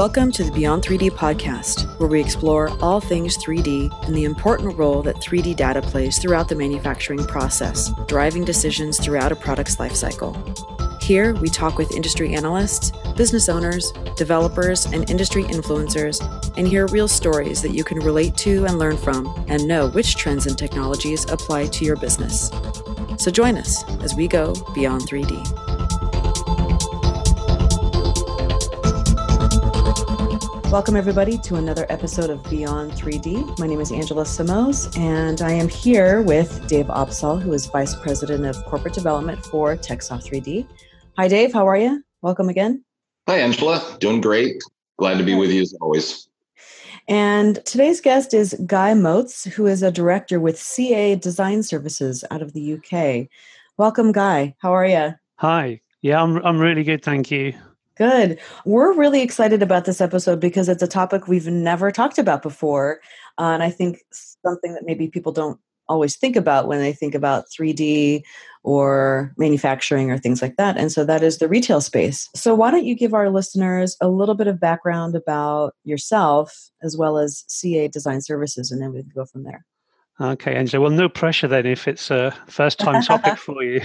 Welcome to the Beyond 3D podcast, where we explore all things 3D and the important role that 3D data plays throughout the manufacturing process, driving decisions throughout a product's lifecycle. Here, we talk with industry analysts, business owners, developers, and industry influencers, and hear real stories that you can relate to and learn from, and know which trends and technologies apply to your business. So join us as we go beyond 3D. Welcome, everybody, to another episode of Beyond 3D. My name is Angela Samos, and I am here with Dave Opsahl, who is Vice President of Corporate Development for TechSoft 3D. Hi, Dave. How are you? Welcome again. Hi, Angela. Doing great. Glad to be with you as always. And today's guest is Guy Moats, who is a director with CA Design Services out of the UK. Welcome, Guy. How are you? Hi. Yeah, I'm, I'm really good. Thank you. Good. We're really excited about this episode because it's a topic we've never talked about before. Uh, and I think something that maybe people don't always think about when they think about 3D or manufacturing or things like that. And so that is the retail space. So, why don't you give our listeners a little bit of background about yourself as well as CA Design Services, and then we can go from there. Okay, Angela. Well, no pressure then if it's a first time topic for you.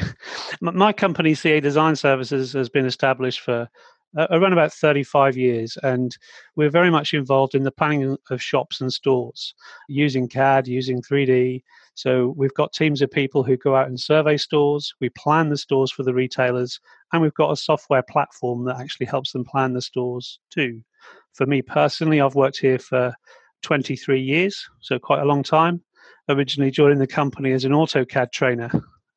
My company, CA Design Services, has been established for around about 35 years, and we're very much involved in the planning of shops and stores using CAD, using 3D. So we've got teams of people who go out and survey stores, we plan the stores for the retailers, and we've got a software platform that actually helps them plan the stores too. For me personally, I've worked here for 23 years, so quite a long time. Originally joining the company as an AutoCAD trainer,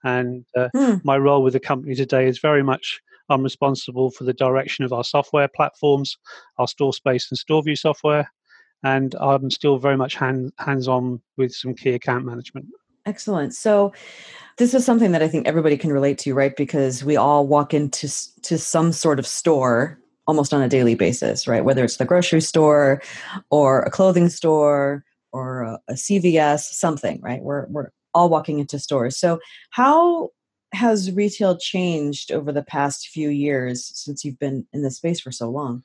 and uh, hmm. my role with the company today is very much I'm responsible for the direction of our software platforms, our store space and store view software, and I'm still very much hand, hands on with some key account management. Excellent. So, this is something that I think everybody can relate to, right? Because we all walk into to some sort of store almost on a daily basis, right? Whether it's the grocery store or a clothing store or a, a CVS, something, right? We're we're all walking into stores. So, how has retail changed over the past few years since you've been in the space for so long?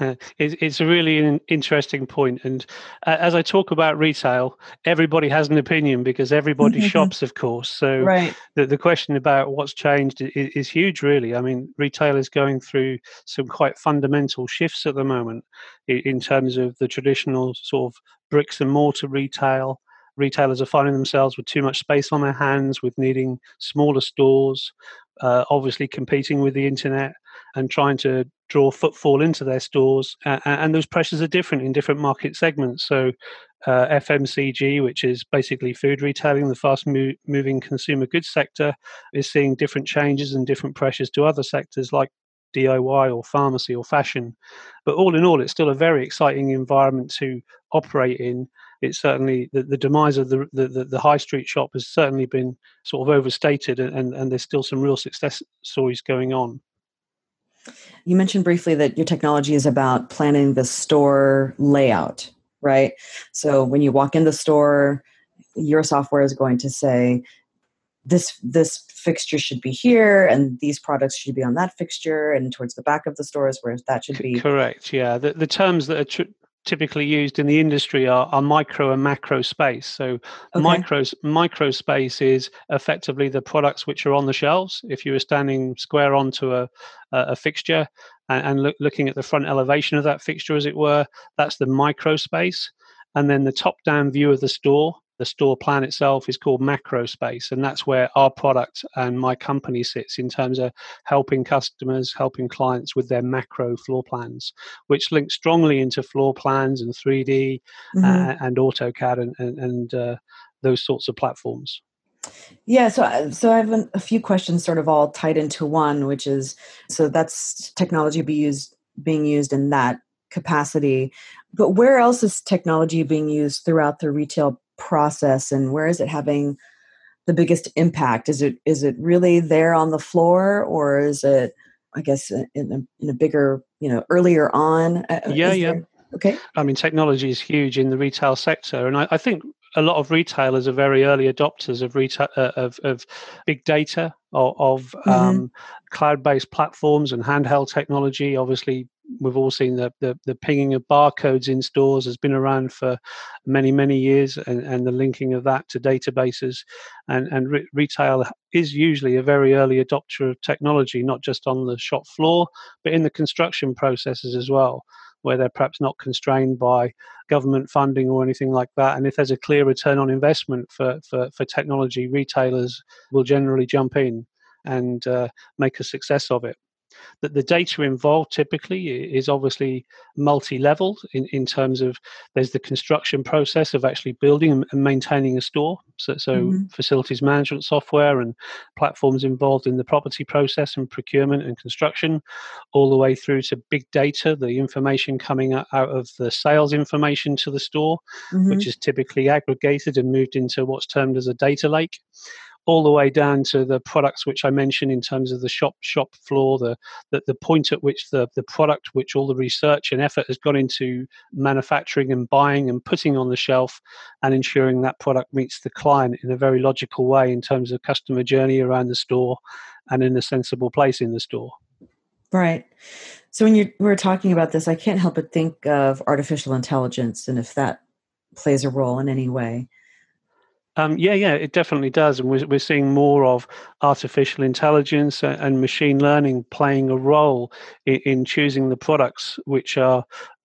it's a really interesting point and uh, as i talk about retail everybody has an opinion because everybody shops of course so right. the, the question about what's changed is, is, huge really i mean retail is going through some quite fundamental shifts at the moment in, in terms of the traditional sort of bricks and mortar retail retailers are finding themselves with too much space on their hands, with needing smaller stores, uh, obviously competing with the internet and trying to draw footfall into their stores. Uh, and those pressures are different in different market segments. So, uh, FMCG, which is basically food retailing, the fast mo- moving consumer goods sector, is seeing different changes and different pressures to other sectors like DIY or pharmacy or fashion. But all in all, it's still a very exciting environment to operate in. It's certainly the, the demise of the, the, the high street shop has certainly been sort of overstated, and, and there's still some real success stories going on. You mentioned briefly that your technology is about planning the store layout, right? So when you walk in the store, your software is going to say, this this fixture should be here and these products should be on that fixture and towards the back of the store is where that should be correct yeah the, the terms that are tr- typically used in the industry are, are micro and macro space. So okay. micro micro space is effectively the products which are on the shelves. If you were standing square onto a, a fixture and, and look, looking at the front elevation of that fixture as it were that's the micro space. And then the top down view of the store the store plan itself is called macro space and that's where our product and my company sits in terms of helping customers helping clients with their macro floor plans which links strongly into floor plans and 3d mm-hmm. uh, and autocad and, and, and uh, those sorts of platforms yeah, so uh, so I have a few questions, sort of all tied into one, which is so that's technology be used being used in that capacity, but where else is technology being used throughout the retail process and where is it having the biggest impact? Is it is it really there on the floor or is it i guess in a, in a bigger you know earlier on? Uh, yeah yeah. there, okay. I mean technology is huge in the retail sector and i, I think a lot of retailers are very early adopters of retail uh, of, of big data of, of mm-hmm. um, cloud-based platforms and handheld technology obviously we've all seen the, the, the pinging of barcodes in stores has been around for many many years, and, and the linking of that to databases, and and re- retail is usually a very early adopter of technology, not just on the shop floor, but in the construction processes as well where they're perhaps not constrained by government funding or anything like that. And if there's a clear return on investment for, for, for technology, retailers will generally jump in and uh, make a success of it that the data involved typically is obviously multi-level in, in terms of there's the construction process of actually building and maintaining a store so, so mm-hmm. facilities management software and platforms involved in the property process and procurement and construction all the way through to big data the information coming out of the sales information to the store mm-hmm. which is typically aggregated and moved into what's termed as a data lake all the way down to the products which I mentioned in terms of the shop shop floor, the the, the point at which the, the product, which all the research and effort has gone into manufacturing and buying and putting on the shelf and ensuring that product meets the client in a very logical way in terms of customer journey around the store and in a sensible place in the store. Right. So when you were talking about this, I can't help but think of artificial intelligence and if that plays a role in any way. Um, yeah, yeah, it definitely does, and we're we're seeing more of artificial intelligence and machine learning playing a role in, in choosing the products which are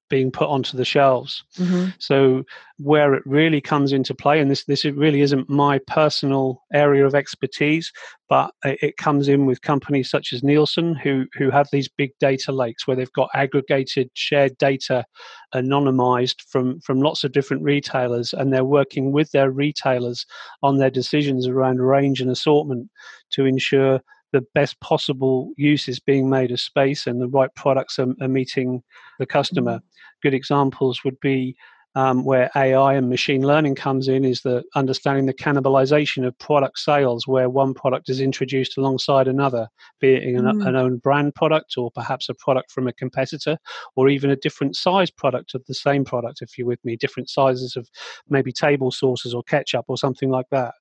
being put onto the shelves. Mm-hmm. So where it really comes into play, and this this really isn't my personal area of expertise, but it comes in with companies such as Nielsen, who who have these big data lakes where they've got aggregated, shared data, anonymized from from lots of different retailers, and they're working with their retailers on their decisions around range and assortment to ensure the best possible use is being made of space and the right products are, are meeting the customer. Mm-hmm. Good examples would be um, where AI and machine learning comes in is the understanding the cannibalization of product sales, where one product is introduced alongside another, be it an, mm. an own brand product or perhaps a product from a competitor, or even a different size product of the same product. If you're with me, different sizes of maybe table sauces or ketchup or something like that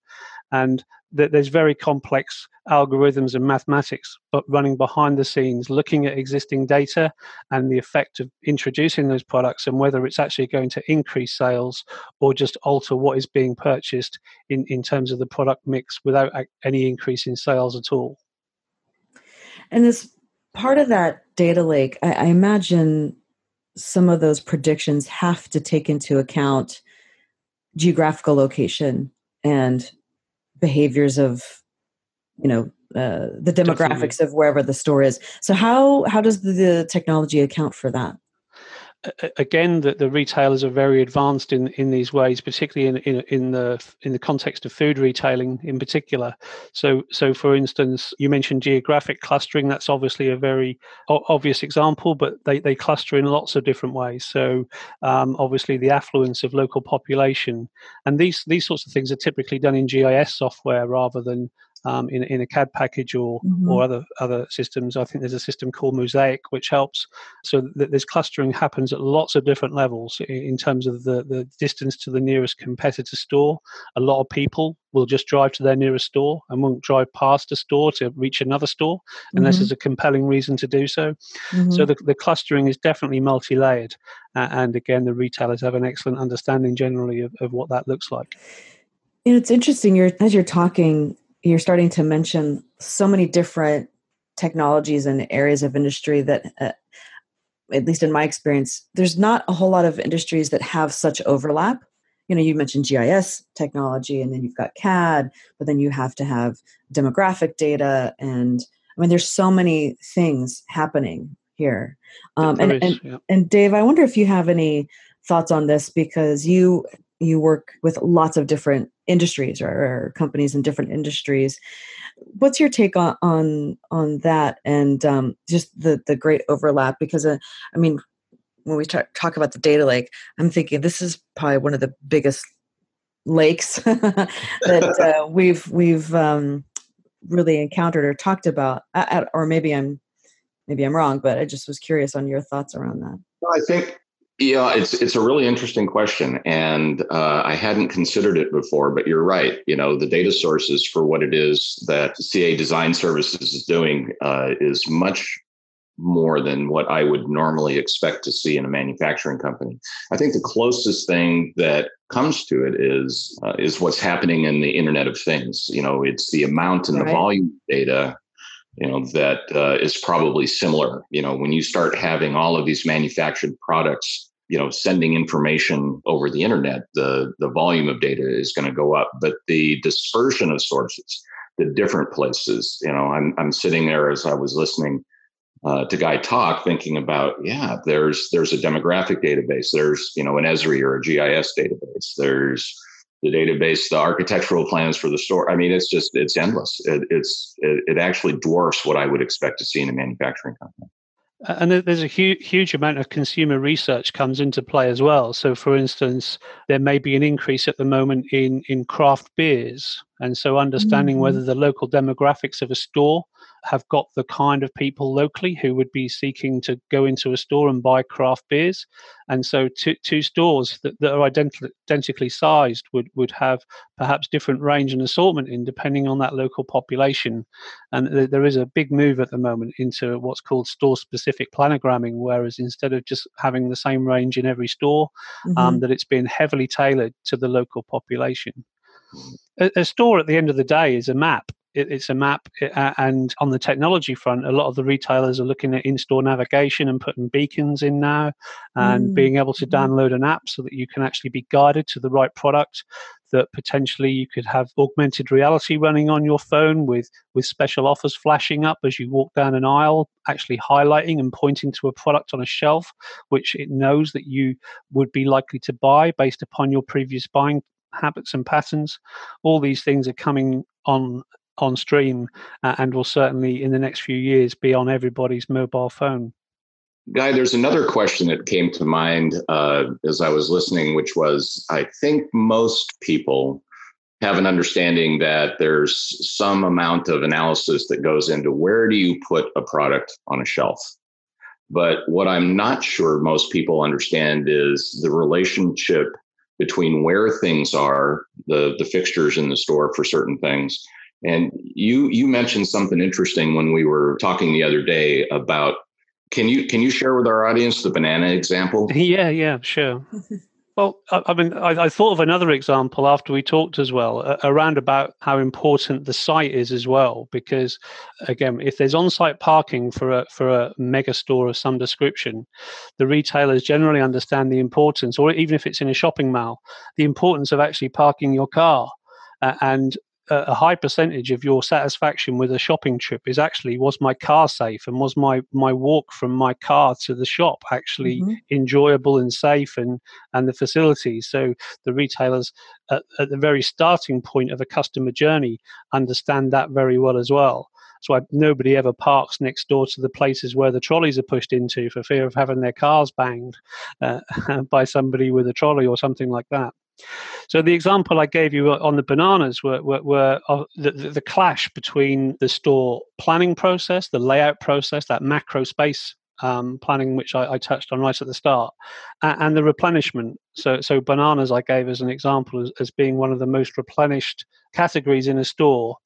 and th- there's very complex algorithms and mathematics but running behind the scenes looking at existing data and the effect of introducing those products and whether it's actually going to increase sales or just alter what is being purchased in, in terms of the product mix without any increase in sales at all. And as part of that data lake I, I imagine some of those predictions have to take into account geographical location and behaviors of you know uh, the demographics Definitely. of wherever the store is so how how does the technology account for that again that the retailers are very advanced in in these ways particularly in, in in the in the context of food retailing in particular. So so for instance you mentioned geographic clustering. That's obviously a very obvious example but they they cluster in lots of different ways. So um, obviously the affluence of local population. And these these sorts of things are typically done in GIS software rather than um, in, in a CAD package or mm-hmm. or other other systems. I think there's a system called Mosaic which helps. So that this clustering happens at lots of different levels in, in terms of the, the distance to the nearest competitor store. A lot of people will just drive to their nearest store and won't drive past a store to reach another store unless mm-hmm. there's a compelling reason to do so. Mm-hmm. So the, the clustering is definitely multi-layered. Uh, and again, the retailers have an excellent understanding generally of, of what that looks like. You know, it's interesting. You're as you're talking, you're starting to mention so many different technologies and areas of industry that uh, at least in my experience there's not a whole lot of industries that have such overlap you know you mentioned gis technology and then you've got cad but then you have to have demographic data and i mean there's so many things happening here um, and, and, yeah. and dave i wonder if you have any thoughts on this because you you work with lots of different industries or, or companies in different industries. What's your take on on, on that and um, just the the great overlap? Because uh, I mean, when we talk, talk about the data lake, I'm thinking this is probably one of the biggest lakes that uh, we've we've um, really encountered or talked about. At, or maybe I'm maybe I'm wrong, but I just was curious on your thoughts around that. I think yeah, it's it's a really interesting question, and uh, I hadn't considered it before. But you're right. You know, the data sources for what it is that CA Design Services is doing uh, is much more than what I would normally expect to see in a manufacturing company. I think the closest thing that comes to it is uh, is what's happening in the Internet of Things. You know, it's the amount and right. the volume of data. You know that uh, is probably similar. You know, when you start having all of these manufactured products, you know, sending information over the internet, the the volume of data is going to go up, but the dispersion of sources, the different places. You know, I'm I'm sitting there as I was listening uh, to Guy talk, thinking about, yeah, there's there's a demographic database, there's you know an Esri or a GIS database, there's the database, the architectural plans for the store. I mean, it's just it's endless. It, it's it, it actually dwarfs what I would expect to see in a manufacturing company. And there's a huge, huge amount of consumer research comes into play as well. So, for instance, there may be an increase at the moment in in craft beers, and so understanding mm-hmm. whether the local demographics of a store have got the kind of people locally who would be seeking to go into a store and buy craft beers. And so, two, two stores that, that are ident- identically sized would, would have perhaps different range and assortment in depending on that local population. And th- there is a big move at the moment into what's called store specific planogramming, whereas instead of just having the same range in every store, um, mm-hmm. um, that it's been heavily tailored to the local population. A, a store at the end of the day is a map it, it's a map. and on the technology front, a lot of the retailers are looking at in-store navigation and putting beacons in now, and mm. being able to mm-hmm. download an app so that you can actually be guided to the right product. That potentially you could have augmented reality running on your phone with with special offers flashing up as you walk down an aisle, actually highlighting and pointing to a product on a shelf, which it knows that you would be likely to buy based upon your previous buying habits and patterns. All these things are coming on on stream uh, and will certainly in the next few years be on everybody's mobile phone. Guy, there's another question that came to mind uh, as I was listening, which was I think most people have an understanding that there's some amount of analysis that goes into where do you put a product on a shelf. But what I'm not sure most people understand is the relationship between where things are, the, the fixtures in the store for certain things, and you you mentioned something interesting when we were talking the other day about can you can you share with our audience the banana example? Yeah, yeah, sure. Well, I, I mean, I, I, thought of another example after we talked as well uh, around about how important the site is as well. Because again, if there's on-site parking for a for a mega store of some description, the retailers generally understand the importance, or even if it's in a shopping mall, the importance of actually parking your car. Uh, and a high percentage of your satisfaction with a shopping trip is actually was my car safe and was my my walk from my car to the shop actually mm-hmm. enjoyable and safe and and the facilities. So the retailers at, at, the very starting point of a customer journey understand that very well as well. So I, nobody ever parks next door to the places where the trolleys are pushed into for fear of having their cars banged uh, by somebody with a trolley or something like that so the example I gave you uh, on the bananas were, were, were uh, the, the, clash between the store planning process, the layout process, that macro space um, planning, which I, I, touched on right at the start, and, and, the replenishment. So, so bananas I gave as an example as, as being one of the most replenished categories in a store,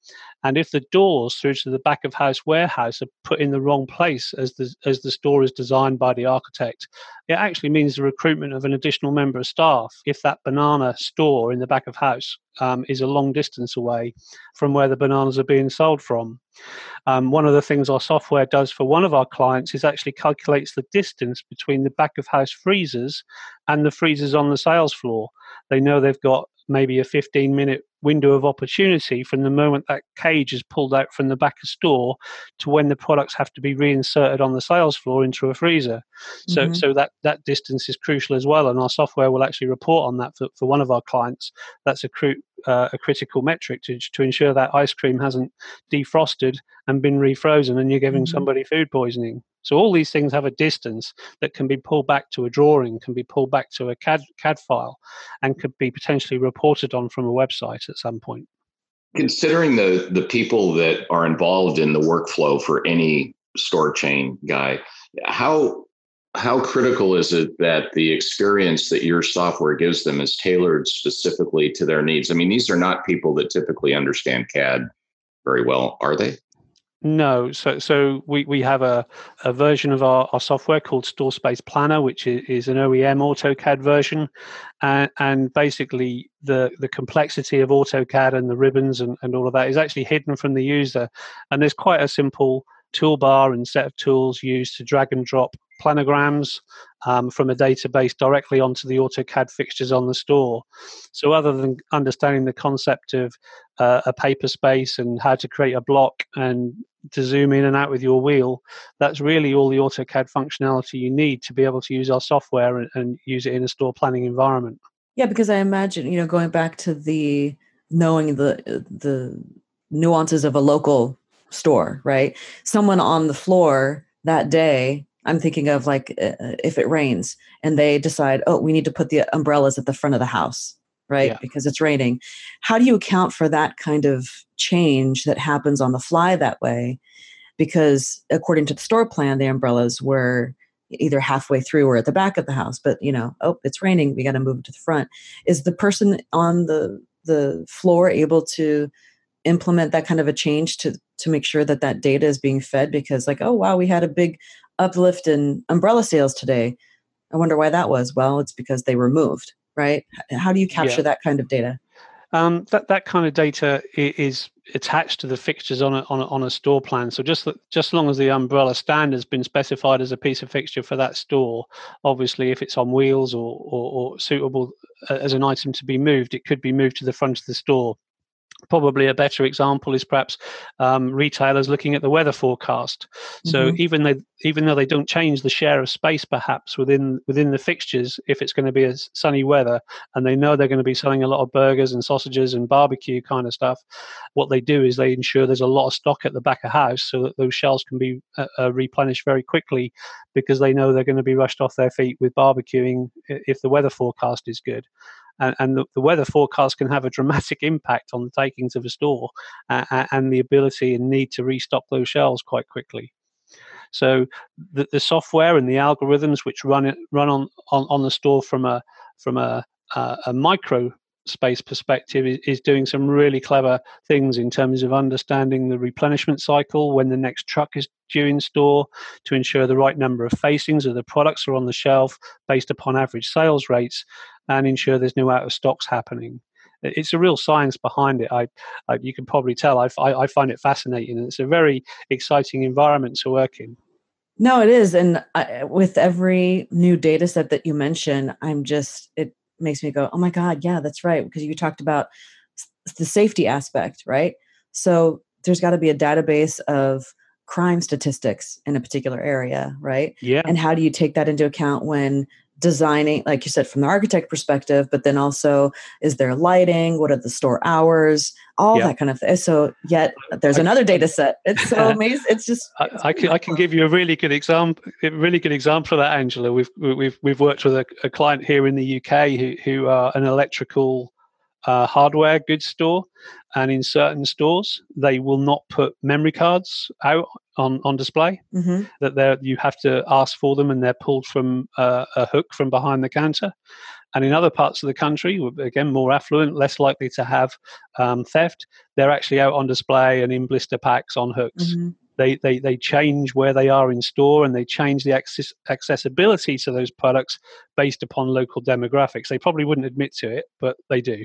and if the doors through to the back of house warehouse are put in the wrong place as the as the store is designed by the architect, it actually means the recruitment of an additional member of staff if that banana store in the back of house um, is a long distance away from where the bananas are being sold from. Um, one of the things our software does for one of our clients is actually calculates the distance between the back of house freezers and the freezers on the sales floor. They know they've got maybe a 15 minute window of opportunity from the moment that cage is pulled out from the back of store to when the products have to be reinserted on the sales floor into a freezer. So, mm-hmm. so that, that distance is crucial as well. And our software will actually report on that for, for one of our clients. That's a, cru- uh, a critical metric to, to ensure that ice cream hasn't defrosted and been refrozen and you're giving mm-hmm. somebody food poisoning. So all these things have a distance that can be pulled back to a drawing, can be pulled back to a CAD, CAD file, and could be potentially reported on from a website at some point. Considering the the people that are involved in the workflow for any store chain guy, how how critical is it that the experience that your software gives them is tailored specifically to their needs? I mean, these are not people that typically understand CAD very well, are they? No, so so we, we have a, a version of our, our software called Store Space Planner, which is, is an OEM AutoCAD version, and, basically the the complexity of AutoCAD and the ribbons and, and all of that is actually hidden from the user, and there's quite a simple toolbar and set of tools used to drag and drop planograms um, from a database directly onto the AutoCAD fixtures on the store. So, other than understanding the concept of uh, a paper space and how to create a block and to zoom in and out with your wheel, that's really all the AutoCAD functionality you need to be able to use our software and, and use it in a store planning environment. Yeah, because I imagine, you know, going back to the knowing the the nuances of a local store, right? Someone on the floor that day I'm thinking of like uh, uh, if it rains and they decide, oh, we need to put the umbrellas at the front of the house, right? Yeah. Because it's raining. How do you account for that kind of change that happens on the fly that way? Because according to the store plan, the umbrellas were either halfway through or at the back of the house. But you know, oh, it's raining. We got to move to the front. Is the person on the the floor able to implement that kind of a change to to make sure that that data is being fed because like oh wow we had a big uplift in umbrella sales today. I wonder why that was. Well, it's because they were moved, right? How do you capture yeah. that kind of data? Um, that that kind of data is attached to the fixtures on a, on a, on a store plan. So just just as long as the umbrella stand has been specified as a piece of fixture for that store, obviously if it's on wheels or, or, or suitable uh, as an item to be moved, it could be moved to the front of the store probably a better example is perhaps um, retailers looking at the weather forecast. So mm-hmm. even though even though they don't change the share of space perhaps within within the fixtures, if it's going to be a sunny weather and they know they're going to be selling a lot of burgers and sausages and barbecue kind of stuff, what they do is they ensure there's a lot of stock at the back of house so that those shelves can be uh, uh, replenished very quickly because they know they're going to be rushed off their feet with barbecuing if the weather forecast is good and, and the, the, weather forecast can have a dramatic impact on the takings of a store uh, and the ability and need to restock those shelves quite quickly. So the, the software and the algorithms which run it run on, on, on the store from a from a, a, a micro space perspective is, is, doing some really clever things in terms of understanding the replenishment cycle when the next truck is due in store to ensure the right number of facings of the products are on the shelf based upon average sales rates and ensure there's no out of stocks happening it's a real science behind it. I, I you can probably tell. I, I, I, find it fascinating, and it's a very exciting environment to work in. No, it is, and I, with every new data set that you mention, I'm just it makes me go, oh my God, yeah, that's right. Because you talked about the safety aspect, right? So there's got to be a database of crime statistics in a particular area, right? Yeah. And how do you take that into account when designing, like you said, from the architect perspective, but then also is there lighting? What are the store hours? All yeah. that kind of thing. So yet there's I, another data set. It's so amazing. It's just. It's I, I, can, I can give you a really good example. A really good example of that, Angela. We've we've we've worked with a, a client here in the UK who who are an electrical uh, hardware goods store, and in certain stores they will not put memory cards out on, on display. Mm-hmm. That they you have to ask for them, and they're pulled from uh, a hook from behind the counter. And in other parts of the country, again more affluent, less likely to have um, theft, they're actually out on display and in blister packs on hooks. Mm-hmm. They, they, they change where they are in store and they change the access, accessibility to those products based upon local demographics. They probably wouldn't admit to it, but they do.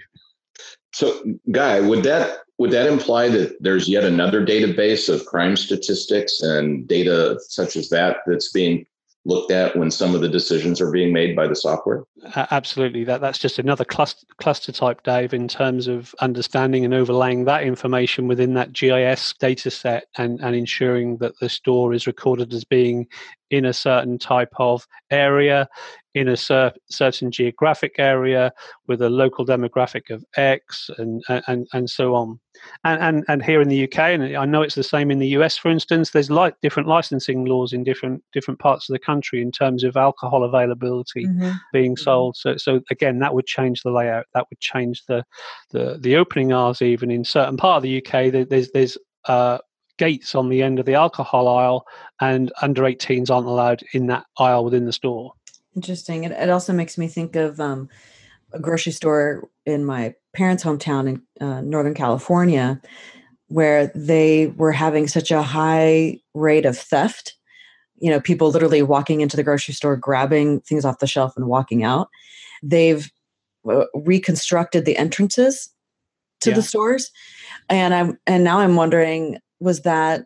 So, Guy, would that would that imply that there's yet another database of crime statistics and data such as that that's being looked at when some of the decisions are being made by the software? absolutely, that that's just another cluster cluster type, Dave, in terms of understanding and overlaying that information within that GIS data set and and ensuring that the store is recorded as being in a certain type of area in a cer- certain geographic area with a local demographic of X and and, and so on. And, and and here in the UK, and I know it's the same in the US, for instance, there's like different licensing laws in different different parts of the country in terms of alcohol availability mm-hmm. being mm-hmm. sold. So so again, that would change the layout. That would change the the, the opening hours even in certain part of the UK. There's there's uh, gates on the end of the alcohol aisle, and under 18s aren't allowed in that aisle within the store. Interesting. It, it also makes me think of um, a grocery store in my parents' hometown in uh, Northern California. where they were having such a high rate of theft you know people literally walking into the grocery store grabbing things off the shelf and walking out they've uh, reconstructed the entrances to yeah. the stores and i'm and now i'm wondering was that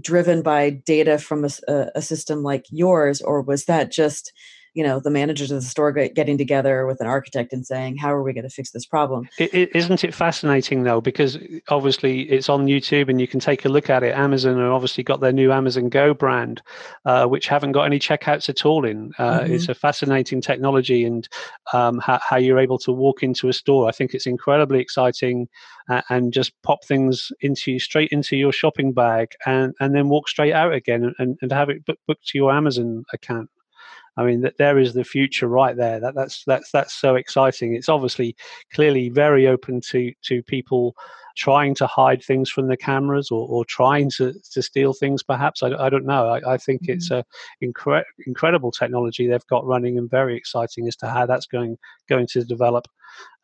driven by data from a, a, system like yours or was that just you know the managers of the store getting together with an architect and saying how are we going to fix this problem? Is isn't it fascinating though? Because obviously it's on youtube and you can take a look at it. Amazon have obviously got their new amazon go brand uh, which haven't got any checkouts at all in. Uh, mm-hmm. it's a fascinating technology and um, how, how, you're able to walk into a store. I think it's incredibly exciting uh, and just pop things into you straight into your shopping bag and, and then walk straight out again and, and have it booked to your amazon account I mean, that there is the future right there. That that's that's that's so exciting. It's obviously clearly very open to to people trying to hide things from the cameras or, or trying to, to steal things perhaps i, I don't know i, I think mm-hmm. it's a incre- incredible technology they've got running and very exciting as to how that's going going to develop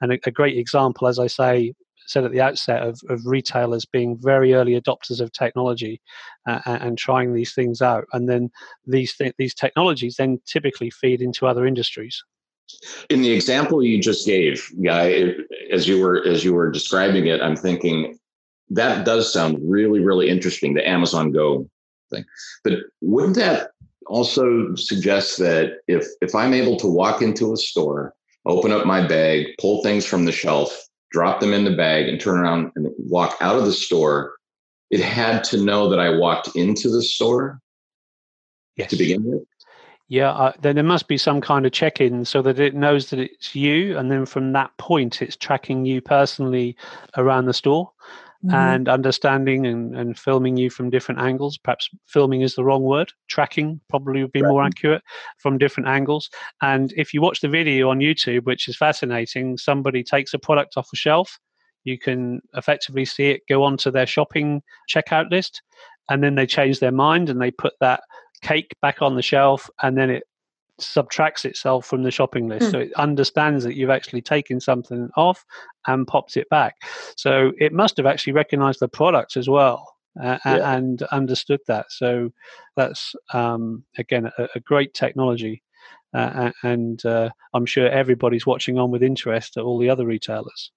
and a, a great example as i say said at the outset of, of retailers being very early adopters of technology uh, and trying these things out, and then these th- these technologies then typically feed into other industries. In the example you just gave, Guy, as you were as you were describing it, I'm thinking that does sound really really interesting. The Amazon Go thing, but wouldn't that also suggest that if if I'm able to walk into a store, open up my bag, pull things from the shelf, drop them in the bag, and turn around and walk out of the store, it had to know that I walked into the store yes. to begin with. Yeah, uh, then there must be some kind of check in so that it knows that it's you. And then from that point, it's tracking you personally around the store mm-hmm. and understanding and, and filming you from different angles. Perhaps filming is the wrong word. Tracking probably would be more accurate from different angles. And if you watch the video on YouTube, which is fascinating, somebody takes a product off a shelf. You can effectively see it go onto their shopping checkout list, and then they change their mind and they put that cake back on the shelf, and then it subtracts itself from the shopping list. Mm. So it understands that you've actually taken something off and pops it back. So it must have actually recognized the product as well. Uh, yeah. and understood that. So that's um, again a, a, great technology, uh, and uh, I'm sure everybody's watching on with interest at all the other retailers.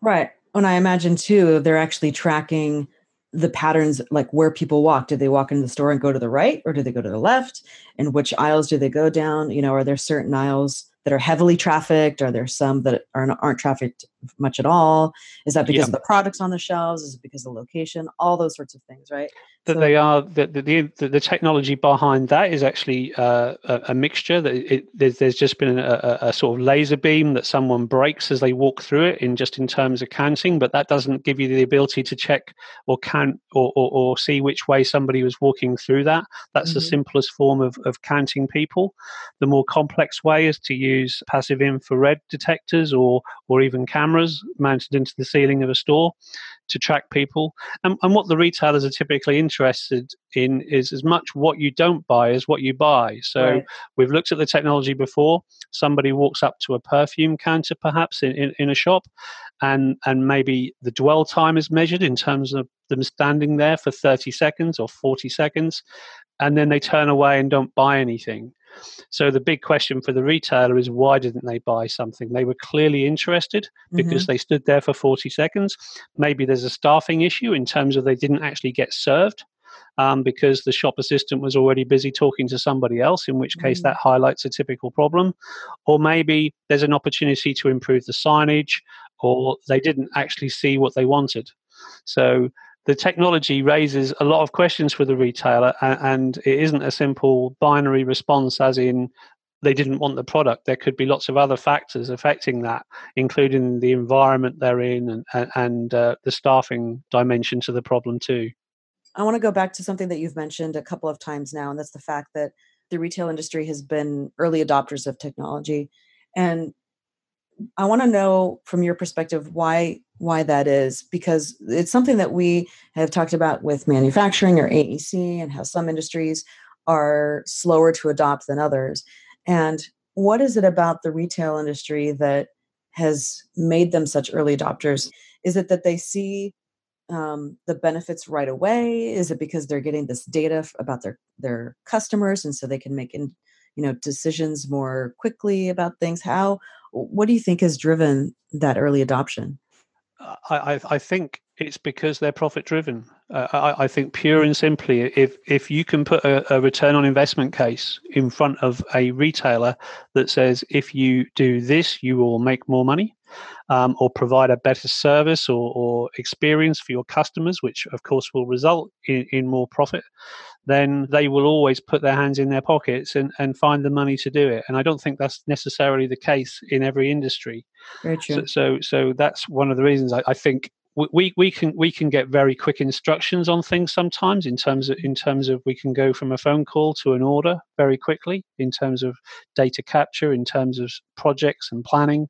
Right, and I imagine too they're actually tracking the patterns like where people walk. Do they walk into the store and go to the right or do they go to the left? And which aisles do they go down? You know are there certain aisles that are heavily trafficked? Are there some that are, aren't trafficked much at all? Is that because of the products on the shelves? Is it because of the location? All those sorts of things, right? That so, they are the, the, the the technology behind that is actually uh, a, a, mixture. That it, there's, there's just been a, a, sort of laser beam that someone breaks as they walk through it, in just in terms of counting. But that doesn't give you the ability to check or count or, or, or see which way somebody was walking through that. That's mm-hmm. the simplest form of, of counting people. The more complex way is to use use passive infrared detectors or or even cameras mounted into the ceiling of a store to track people. And, and what the retailers are typically interested in is as much what you don't buy as what you buy. So right. we've looked at the technology before. Somebody walks up to a perfume counter, perhaps in, in, in a shop, and and maybe the dwell time is measured in terms of them standing there for 30 seconds or 40 seconds and then they turn away and don't buy anything so the big question for the retailer is why didn't they buy something? They were clearly interested because mm-hmm. they stood there for 40 seconds. Maybe there's a staffing issue in terms of they didn't actually get served. Um, because the shop assistant was already busy talking to somebody else, in which case mm. that highlights a typical problem. Or maybe there's an opportunity to improve the signage, or they didn't actually see what they wanted. So the technology raises a lot of questions for the retailer, and, it isn't a simple binary response, as in they didn't want the product. There could be lots of other factors affecting that, including the environment they're in and, and uh, the staffing dimension to the problem, too. I want to go back to something that you've mentioned a couple of times now, and that's the fact that the retail industry has been early adopters of technology. And I want to know from your perspective why why that is because it's something that we have talked about with manufacturing or AEC and how some industries are slower to adopt than others. And what is it about the retail industry that has made them such early adopters? Is it that they see um, the benefits right away? Is it because they're getting this data about their their customers, and so they can make in, you know decisions more quickly about things? How? What do you think has driven that early adoption? I, I, I think it's because they're profit driven. Uh, I, I, think pure and simply, if if you can put a, a, return on investment case in front of a retailer that says if you do this, you will make more money, um, or provide a better service or, or, experience for your customers, which of course will result in, in more profit, then they will always put their hands in their pockets and, and find the money to do it. And I don't think that's necessarily the case in every industry. Very true. So, so, so that's one of the reasons I, I think we, we can we can get very quick instructions on things sometimes in terms of in terms of we can go from a phone call to an order very quickly in terms of data capture in terms of projects and planning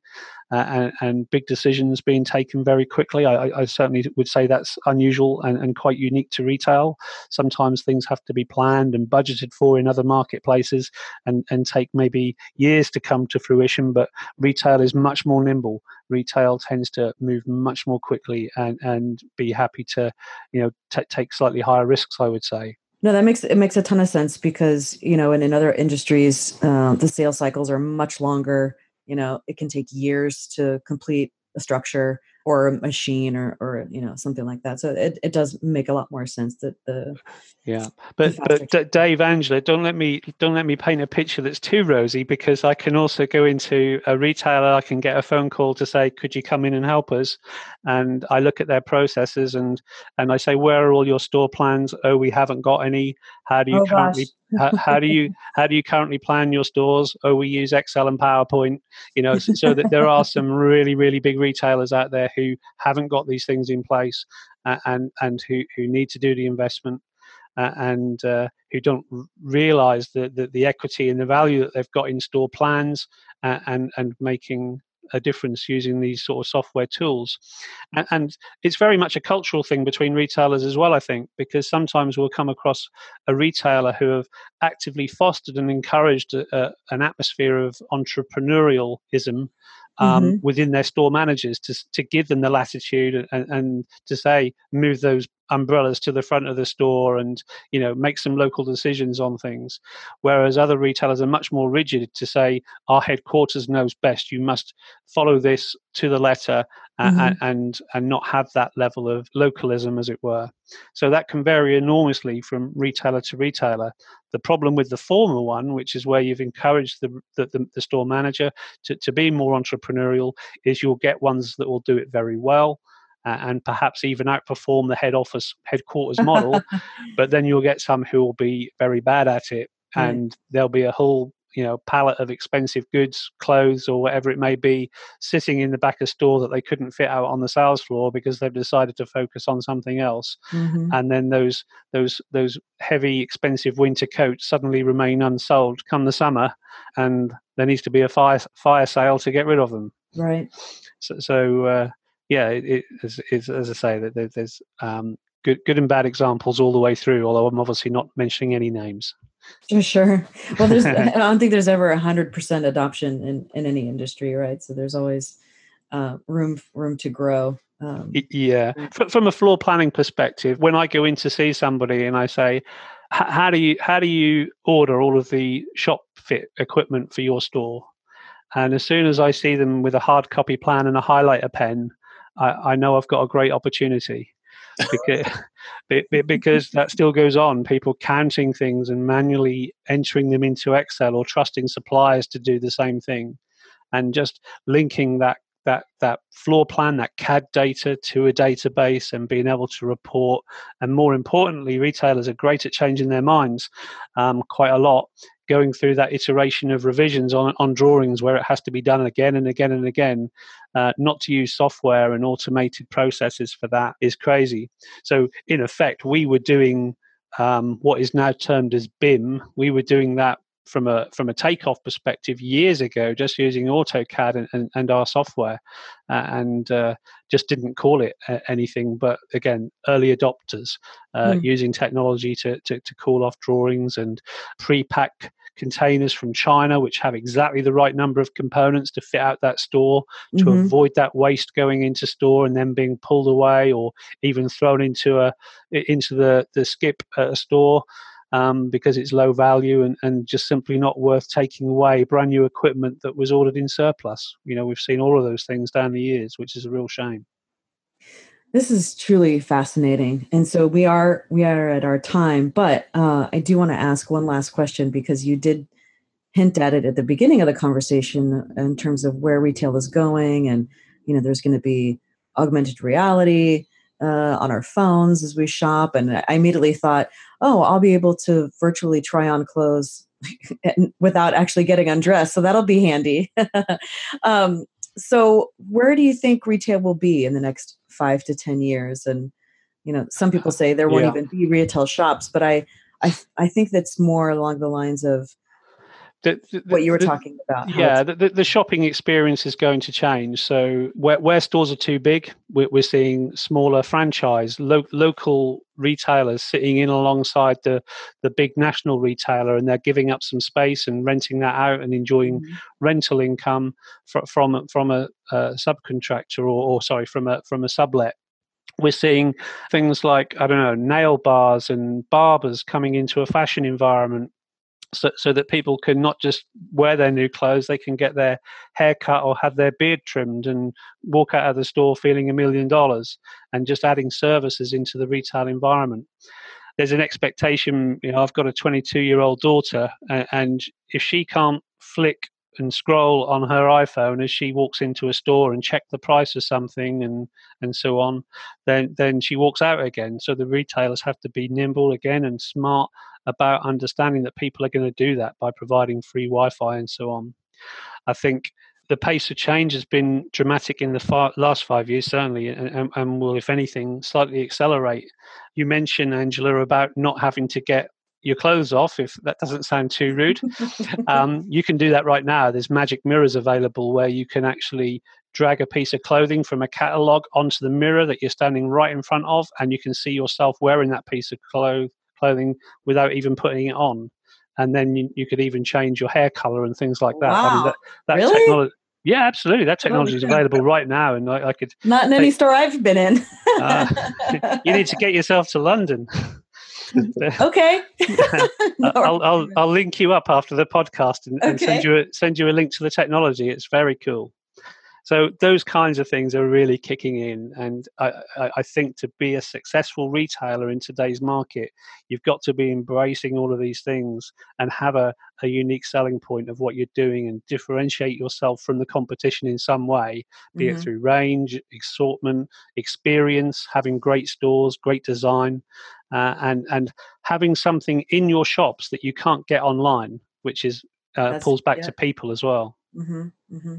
and, and, big decisions being taken very quickly. I, I certainly would say that's unusual and, and, quite unique to retail. Sometimes things have to be planned and budgeted for in other marketplaces and, and take maybe years to come to fruition, but retail is much more nimble. Retail tends to move much more quickly and, and be happy to, you know, t- take slightly higher risks, I would say. No, that makes it makes a ton of sense because you know, and in other industries, uh, the sales cycles are much longer you know it can take years to complete a structure or a machine or or you know something like that. So it, it does make a lot more sense that the yeah but but D- dave angela don't let me don't let me paint a picture that's too rosy because i can also go into a retailer i can get a phone call to say could you come in and help us? And i look at their processes and and i say where are all your store plans? Oh we haven't got any how do you oh, currently how, how, do you how do you currently plan your stores? Oh we use excel and powerpoint you know so, so that there are some really really big retailers out there who haven't got these things in place uh, and and who who need to do the investment uh, and uh, who don't realize the, the, the equity and the value that they've got in store plans uh, and and making a difference using these sort of software tools. And, and, it's very much a cultural thing between retailers as well, I think, because sometimes we'll come across a retailer who have actively fostered and encouraged a, a, an atmosphere of entrepreneurialism um, mm-hmm. within their store managers to, to give them the latitude and, and to say, move those umbrellas to the front of the store and you know make some local decisions on things. Whereas other retailers are much more rigid to say our headquarters knows best. You must follow this to the letter mm-hmm. and, and and not have that level of localism as it were. So that can vary enormously from retailer to retailer. The problem with the former one which is where you've encouraged the the, the, the store manager to, to be more entrepreneurial is you'll get ones that will do it very well uh, and perhaps even outperform the head office headquarters model. but then you'll get some who will be very bad at it, and there'll be a whole you know pallet of expensive goods clothes or whatever it may be sitting in the back of store that they couldn't fit out on the sales floor because they've decided to focus on something else mm-hmm. and then those those those heavy expensive winter coats suddenly remain unsold come the summer and there needs to be a fire fire sale to get rid of them right so, so uh, yeah, it, it, as I say, that there's um, good, good and bad examples all the way through. Although I'm obviously not mentioning any names. For sure. Well, there's I don't think there's ever a hundred percent adoption in in any industry, right? So there's always uh, room room to grow. Um, yeah, from a floor planning perspective, when I go in to see somebody and I say, "How do you how do you order all of the shop fit equipment for your store?" and as soon as I see them with a hard copy plan and a highlighter pen, I, I know I've got a great opportunity because because that still goes on. People counting things and manually entering them into Excel or trusting suppliers to do the same thing, and just linking that that that floor plan, that CAD data to a database, and being able to report. And more importantly, retailers are great at changing their minds um, quite a lot going through that iteration of revisions on, on drawings where it has to be done again and again and again. Uh, not to use software and automated processes for that is crazy. So, in effect, we were doing um, what is now termed as BIM. We were doing that from a from a takeoff perspective years ago, just using AutoCAD and, and, and our software, uh, and uh, just didn't call it uh, anything. But again, early adopters mm. using technology to, to, to call off drawings and pre-pack containers from China, which have exactly the right number of components to fit out that store, to mm-hmm. avoid that waste going into store and then being pulled away or even thrown into a into the the skip at a store. Um, because it's low value and, and just simply not worth taking away brand new equipment that was ordered in surplus. You know, we've seen all of those things down the years, which is a real shame. This is truly fascinating, and so we are we are at our time. But uh, I do want to ask one last question because you did hint at it at the beginning of the conversation in terms of where retail is going, and you know, there's going to be augmented reality uh, on our phones as we shop, and I immediately thought, oh, I'll be able to virtually try on clothes without actually getting undressed, so that'll be handy. um, so, where do you think retail will be in the next five to ten years and you know some people say there won't yeah. even be retail shops but i i i think that's more along the lines of the, the, what you were the, talking about yeah the, the shopping experience is going to change so where, where stores are too big we're, we're seeing smaller franchise lo- local retailers sitting in alongside the the big national retailer and they're giving up some space and renting that out and enjoying mm-hmm. rental income fr- from from a, a subcontractor or, or sorry from a from a sublet we're seeing things like i don't know nail bars and barbers coming into a fashion environment so, so that people can not just wear their new clothes, they can get their hair cut or have their beard trimmed and walk out of the store feeling a million dollars and just adding services into the retail environment. There's an expectation, you know, I've got a 22 year old daughter, and if she can't flick and scroll on her iPhone as she walks into a store and check the price of something and and so on, then then she walks out again. So the retailers have to be nimble again and smart about understanding that people are going to do that by providing free Wi-Fi and so on. I think the pace of change has been dramatic in the far, last five years, certainly, and, and, will, if anything, slightly accelerate. You mentioned, Angela, about not having to get your clothes off, if that doesn't sound too rude. um, you can do that right now. There's magic mirrors available where you can actually drag a piece of clothing from a catalog onto the mirror that you're standing right in front of, and you can see yourself wearing that piece of clothing without even putting it on. And then you, you could even change your hair color and things like that. Wow. I mean, that, that really? technology. Yeah, absolutely. That technology is available right now, and I, I could not in any store I've been in. uh, you need to get yourself to London. okay. I'll, I'll, I'll link you up after the podcast and, okay. and, send you a, send you a link to the technology. It's very cool. So those kinds of things are really kicking in, and I, I, think to be a successful retailer in today's market, you've got to be embracing all of these things and have a, a unique selling point of what you're doing and differentiate yourself from the competition in some way, be mm-hmm. it through range, assortment, experience, having great stores, great design, uh, and and having something in your shops that you can't get online, which is uh, pulls back yeah. to people as well. Mm-hmm. Mm-hmm.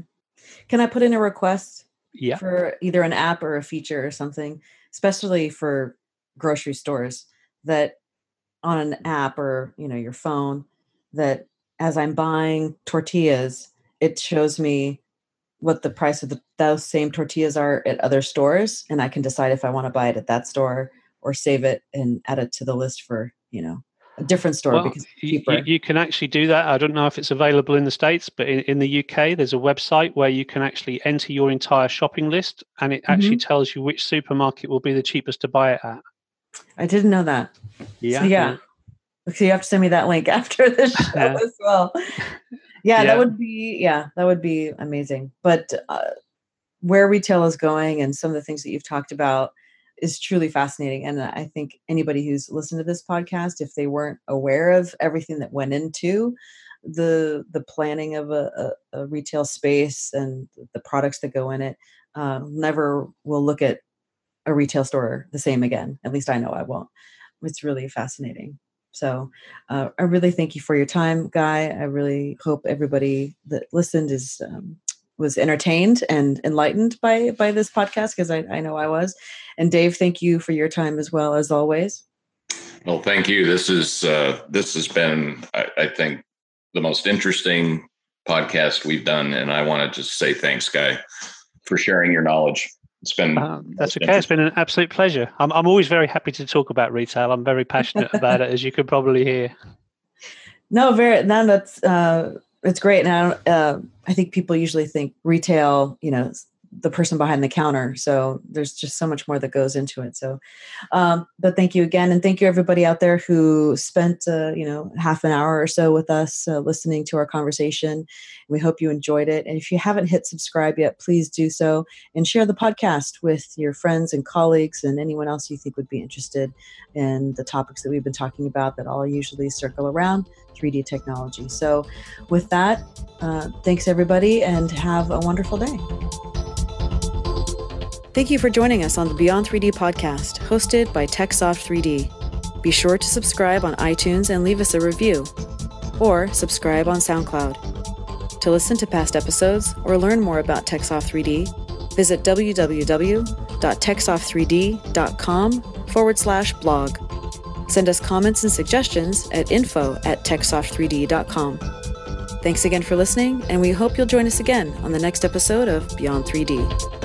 Can I put in a request? Yeah. For either an app or a feature or something, especially for grocery stores that on an app or, you know, your phone that as I'm buying tortillas, it shows me what the price of the, those same tortillas are at other stores and I can decide if I want to buy it at that store or save it and add it to the list for, you know, a different store well, because you, you, can actually do that. I don't know if it's available in the States, but in, in, the UK, there's a website where you can actually enter your entire shopping list and it actually mm-hmm. tells you which supermarket will be the cheapest to buy it at. I didn't know that. Yeah. So, yeah. So you have to send me that link after the show as well. Yeah, yeah, that would be, yeah, that would be amazing. But uh, where retail is going and some of the things that you've talked about, is truly fascinating. And I think anybody who's listened to this podcast, if they weren't aware of everything that went into the the planning of a, a, a retail space and the products that go in it, uh, never will look at a retail store the same again. At least I know I won't. It's really fascinating. So uh, I really thank you for your time, Guy. I really hope everybody that listened is um, was entertained and enlightened by by this podcast because I, I know I was. And Dave, thank you for your time as well as always. Well, thank you. This is uh, this has been, I, I think, the most interesting podcast we've done, and I want to just say thanks, Guy, for sharing your knowledge. It's been um, that's okay. It's been an absolute pleasure. I'm I'm always very happy to talk about retail. I'm very passionate about it, as you could probably hear. No, very. No, that's uh, it's great. And I, uh, I think people usually think retail, you know, the person behind the counter. So there's just so much more that goes into it. So, um, but thank you again, and thank you everybody out there who spent uh, you know half an hour or so with us uh, listening to our conversation. We hope you enjoyed it. And if you haven't hit subscribe yet, please do so and share the podcast with your friends and colleagues and anyone else you think would be interested in the topics that we've been talking about that all usually circle around 3D technology. So, with that, uh, thanks everybody, and have a wonderful day. Thank you for joining us on the Beyond 3D podcast, hosted by TechSoft 3D. Be sure to subscribe on iTunes and leave us a review, or subscribe on SoundCloud. To listen to past episodes or learn more about TechSoft 3D, visit www.techsoft3d.com forward slash blog. Send us comments and suggestions at info at techsoft3d.com. Thanks again for listening, and we hope you'll join us again on the next episode of Beyond 3D.